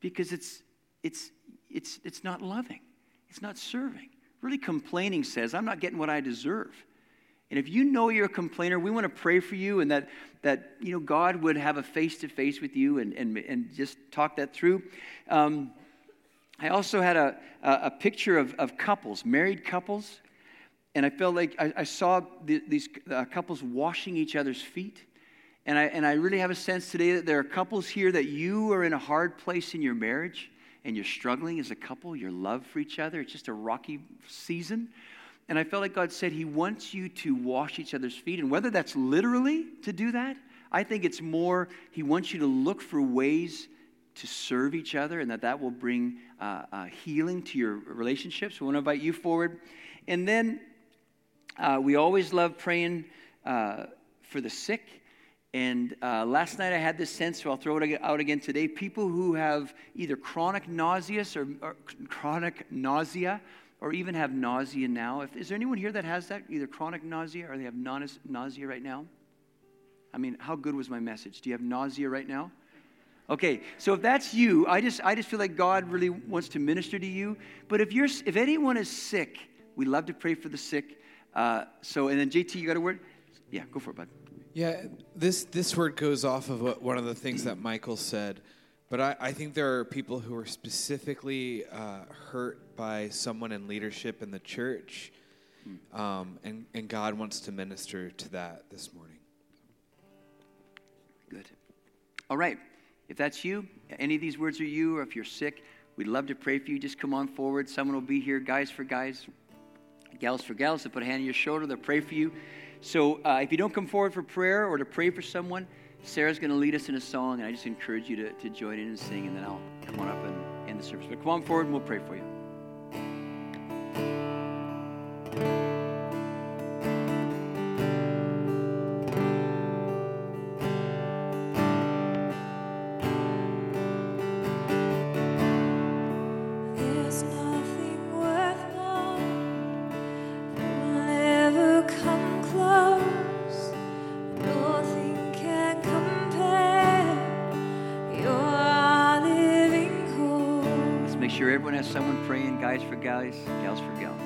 Because it's, it's, it's, it's not loving, it's not serving. Really, complaining says, I'm not getting what I deserve. And if you know you're a complainer, we want to pray for you and that, that you know, God would have a face to face with you and, and, and just talk that through. Um, I also had a, a picture of, of couples, married couples, and I felt like I, I saw the, these uh, couples washing each other's feet. And I, and I really have a sense today that there are couples here that you are in a hard place in your marriage and you're struggling as a couple, your love for each other. It's just a rocky season. And I felt like God said He wants you to wash each other's feet. And whether that's literally to do that, I think it's more He wants you to look for ways to serve each other and that that will bring uh, uh, healing to your relationships. We want to invite you forward. And then uh, we always love praying uh, for the sick. And uh, last night I had this sense, so I'll throw it out again today. People who have either chronic nauseous or, or chronic nausea, or even have nausea now. If, is there anyone here that has that, either chronic nausea or they have nausea right now? I mean, how good was my message? Do you have nausea right now? Okay, so if that's you, I just I just feel like God really wants to minister to you. But if you're if anyone is sick, we love to pray for the sick. Uh, so and then JT, you got a word? Yeah, go for it, bud. Yeah, this this word goes off of what, one of the things that Michael said, but I, I think there are people who are specifically uh, hurt by someone in leadership in the church, um, and and God wants to minister to that this morning. Good. All right. If that's you, any of these words are you, or if you're sick, we'd love to pray for you. Just come on forward. Someone will be here, guys for guys, gals for gals, to put a hand on your shoulder. They'll pray for you. So uh, if you don't come forward for prayer or to pray for someone, Sarah's going to lead us in a song, and I just encourage you to, to join in and sing, and then I'll come on up and end the service. But come on forward, and we'll pray for you. Guys, gals for gals.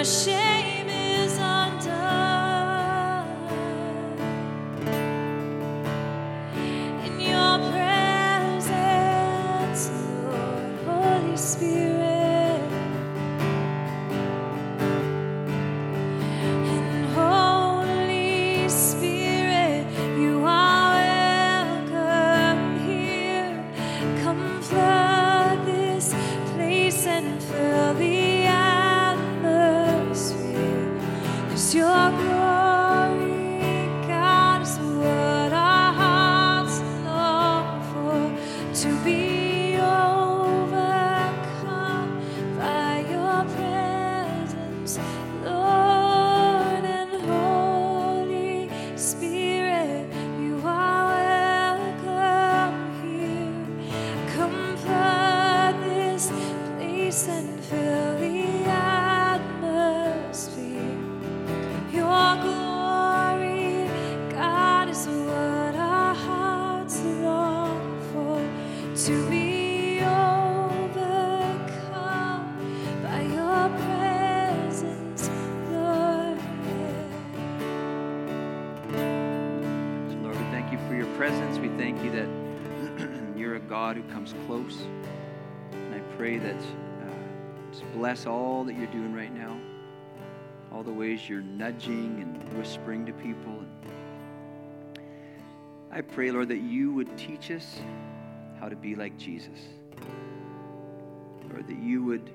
And you're nudging and whispering to people. I pray, Lord, that you would teach us how to be like Jesus. Lord, that you would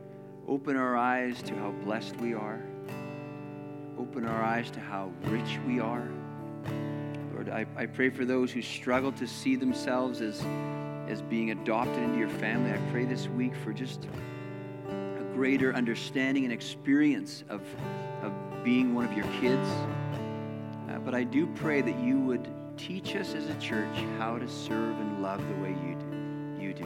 open our eyes to how blessed we are, open our eyes to how rich we are. Lord, I, I pray for those who struggle to see themselves as, as being adopted into your family. I pray this week for just a greater understanding and experience of being one of your kids. Uh, but I do pray that you would teach us as a church how to serve and love the way you do. You do.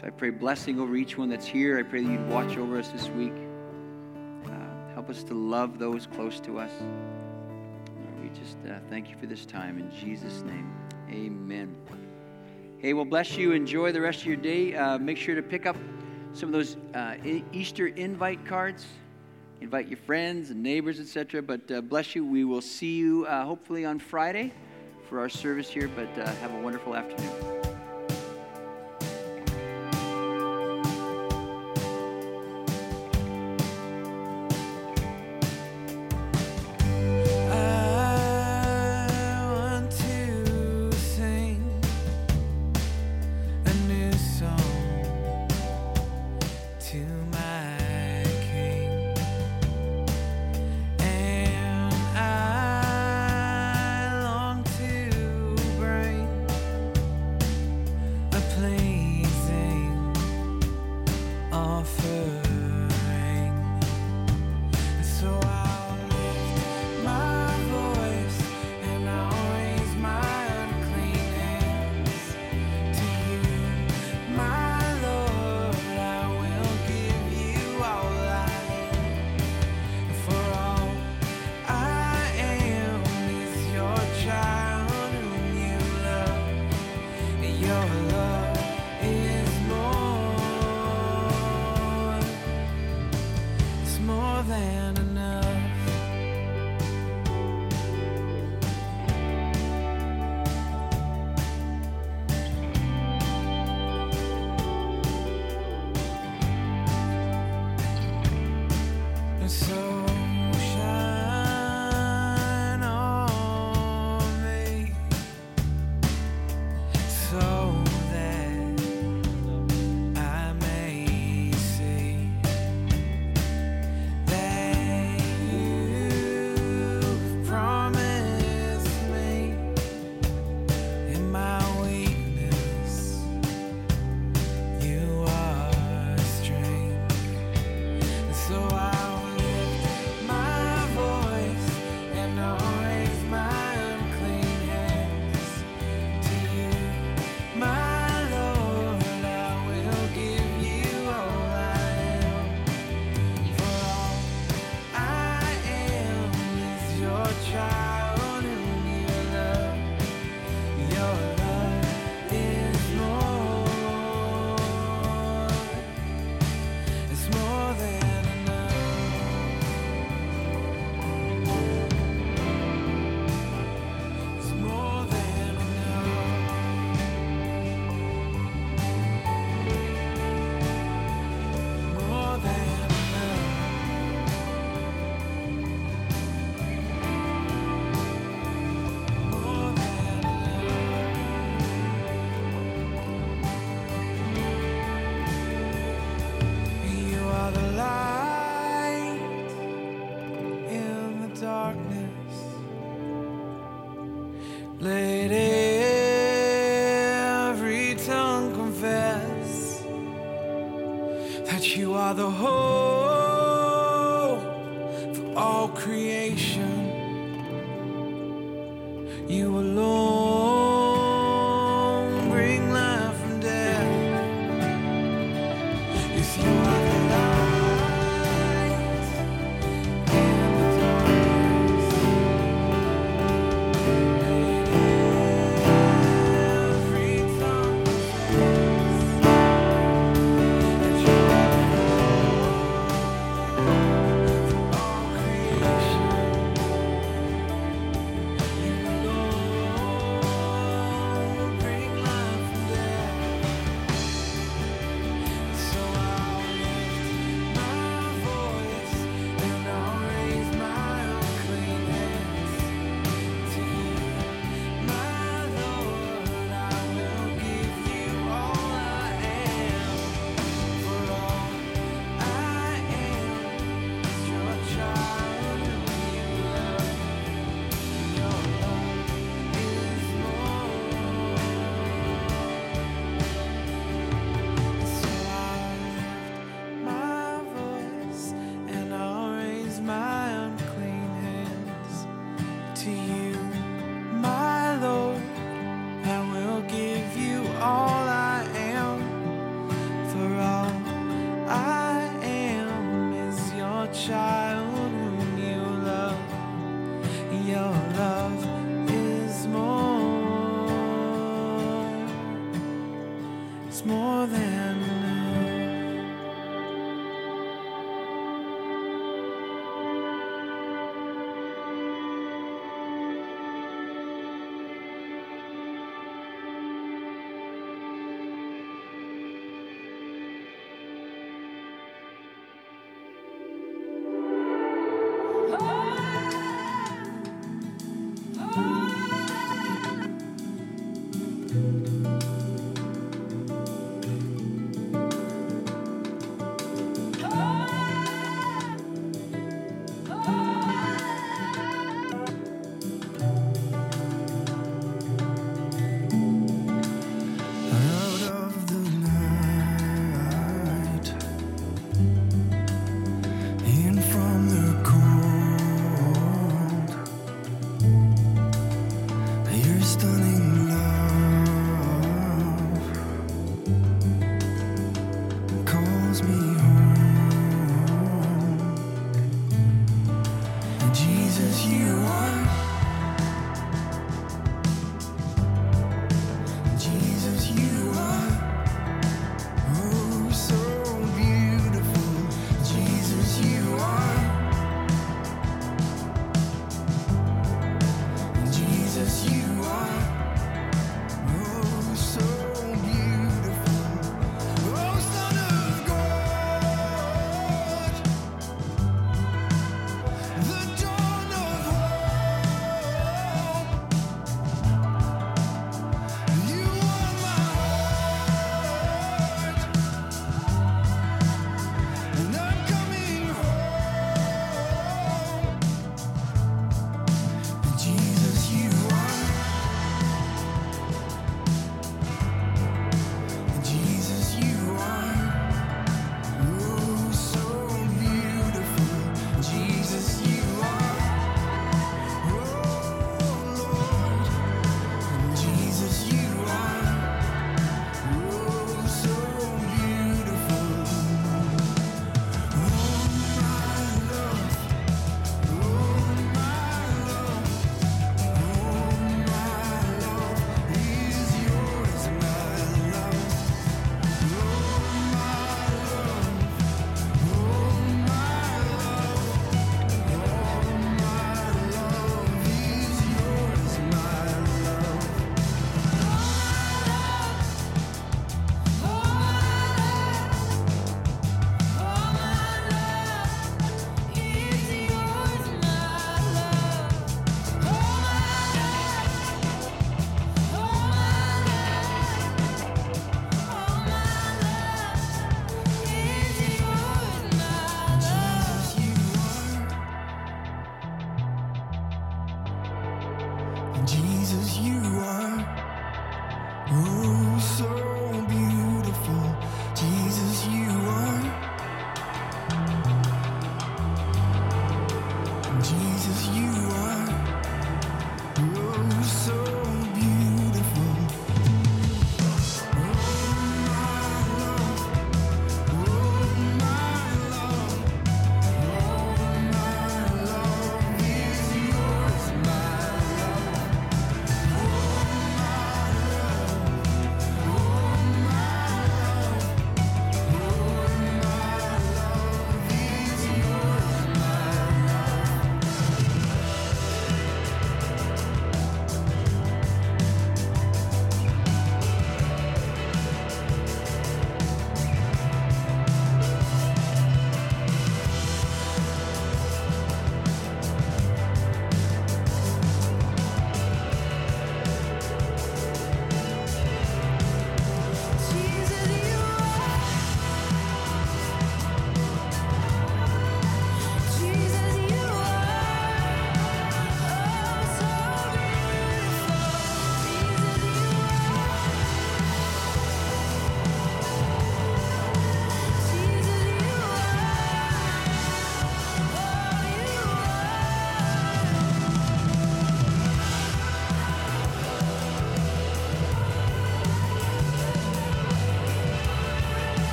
So I pray blessing over each one that's here. I pray that you'd watch over us this week. Uh, help us to love those close to us. Lord, we just uh, thank you for this time. In Jesus' name, amen. Hey, well, bless you. Enjoy the rest of your day. Uh, make sure to pick up some of those uh, Easter invite cards. Invite your friends and neighbors, etc. But uh, bless you. We will see you uh, hopefully on Friday for our service here. But uh, have a wonderful afternoon.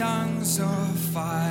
Tongues of fire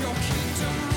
your kingdom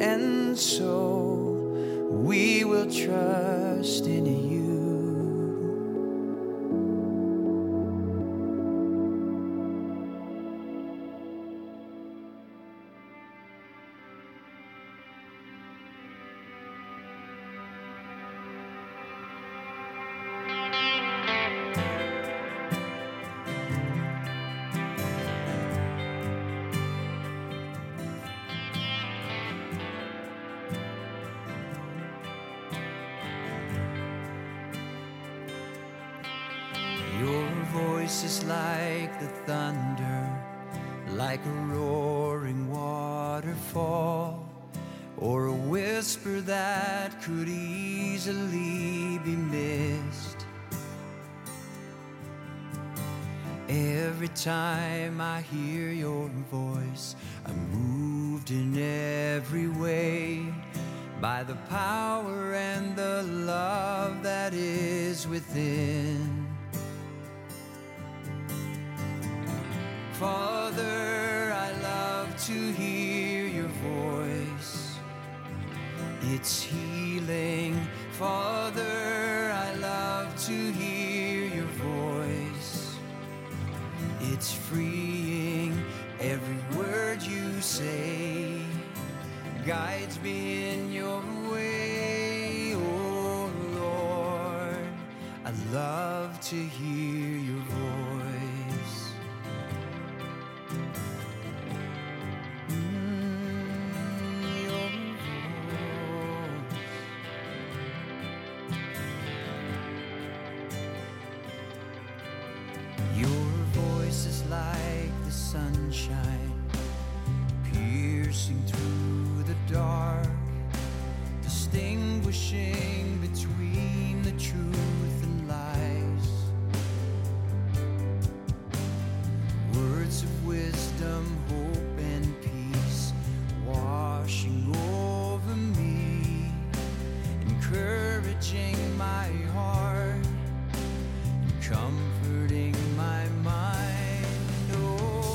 And so we will trust in you.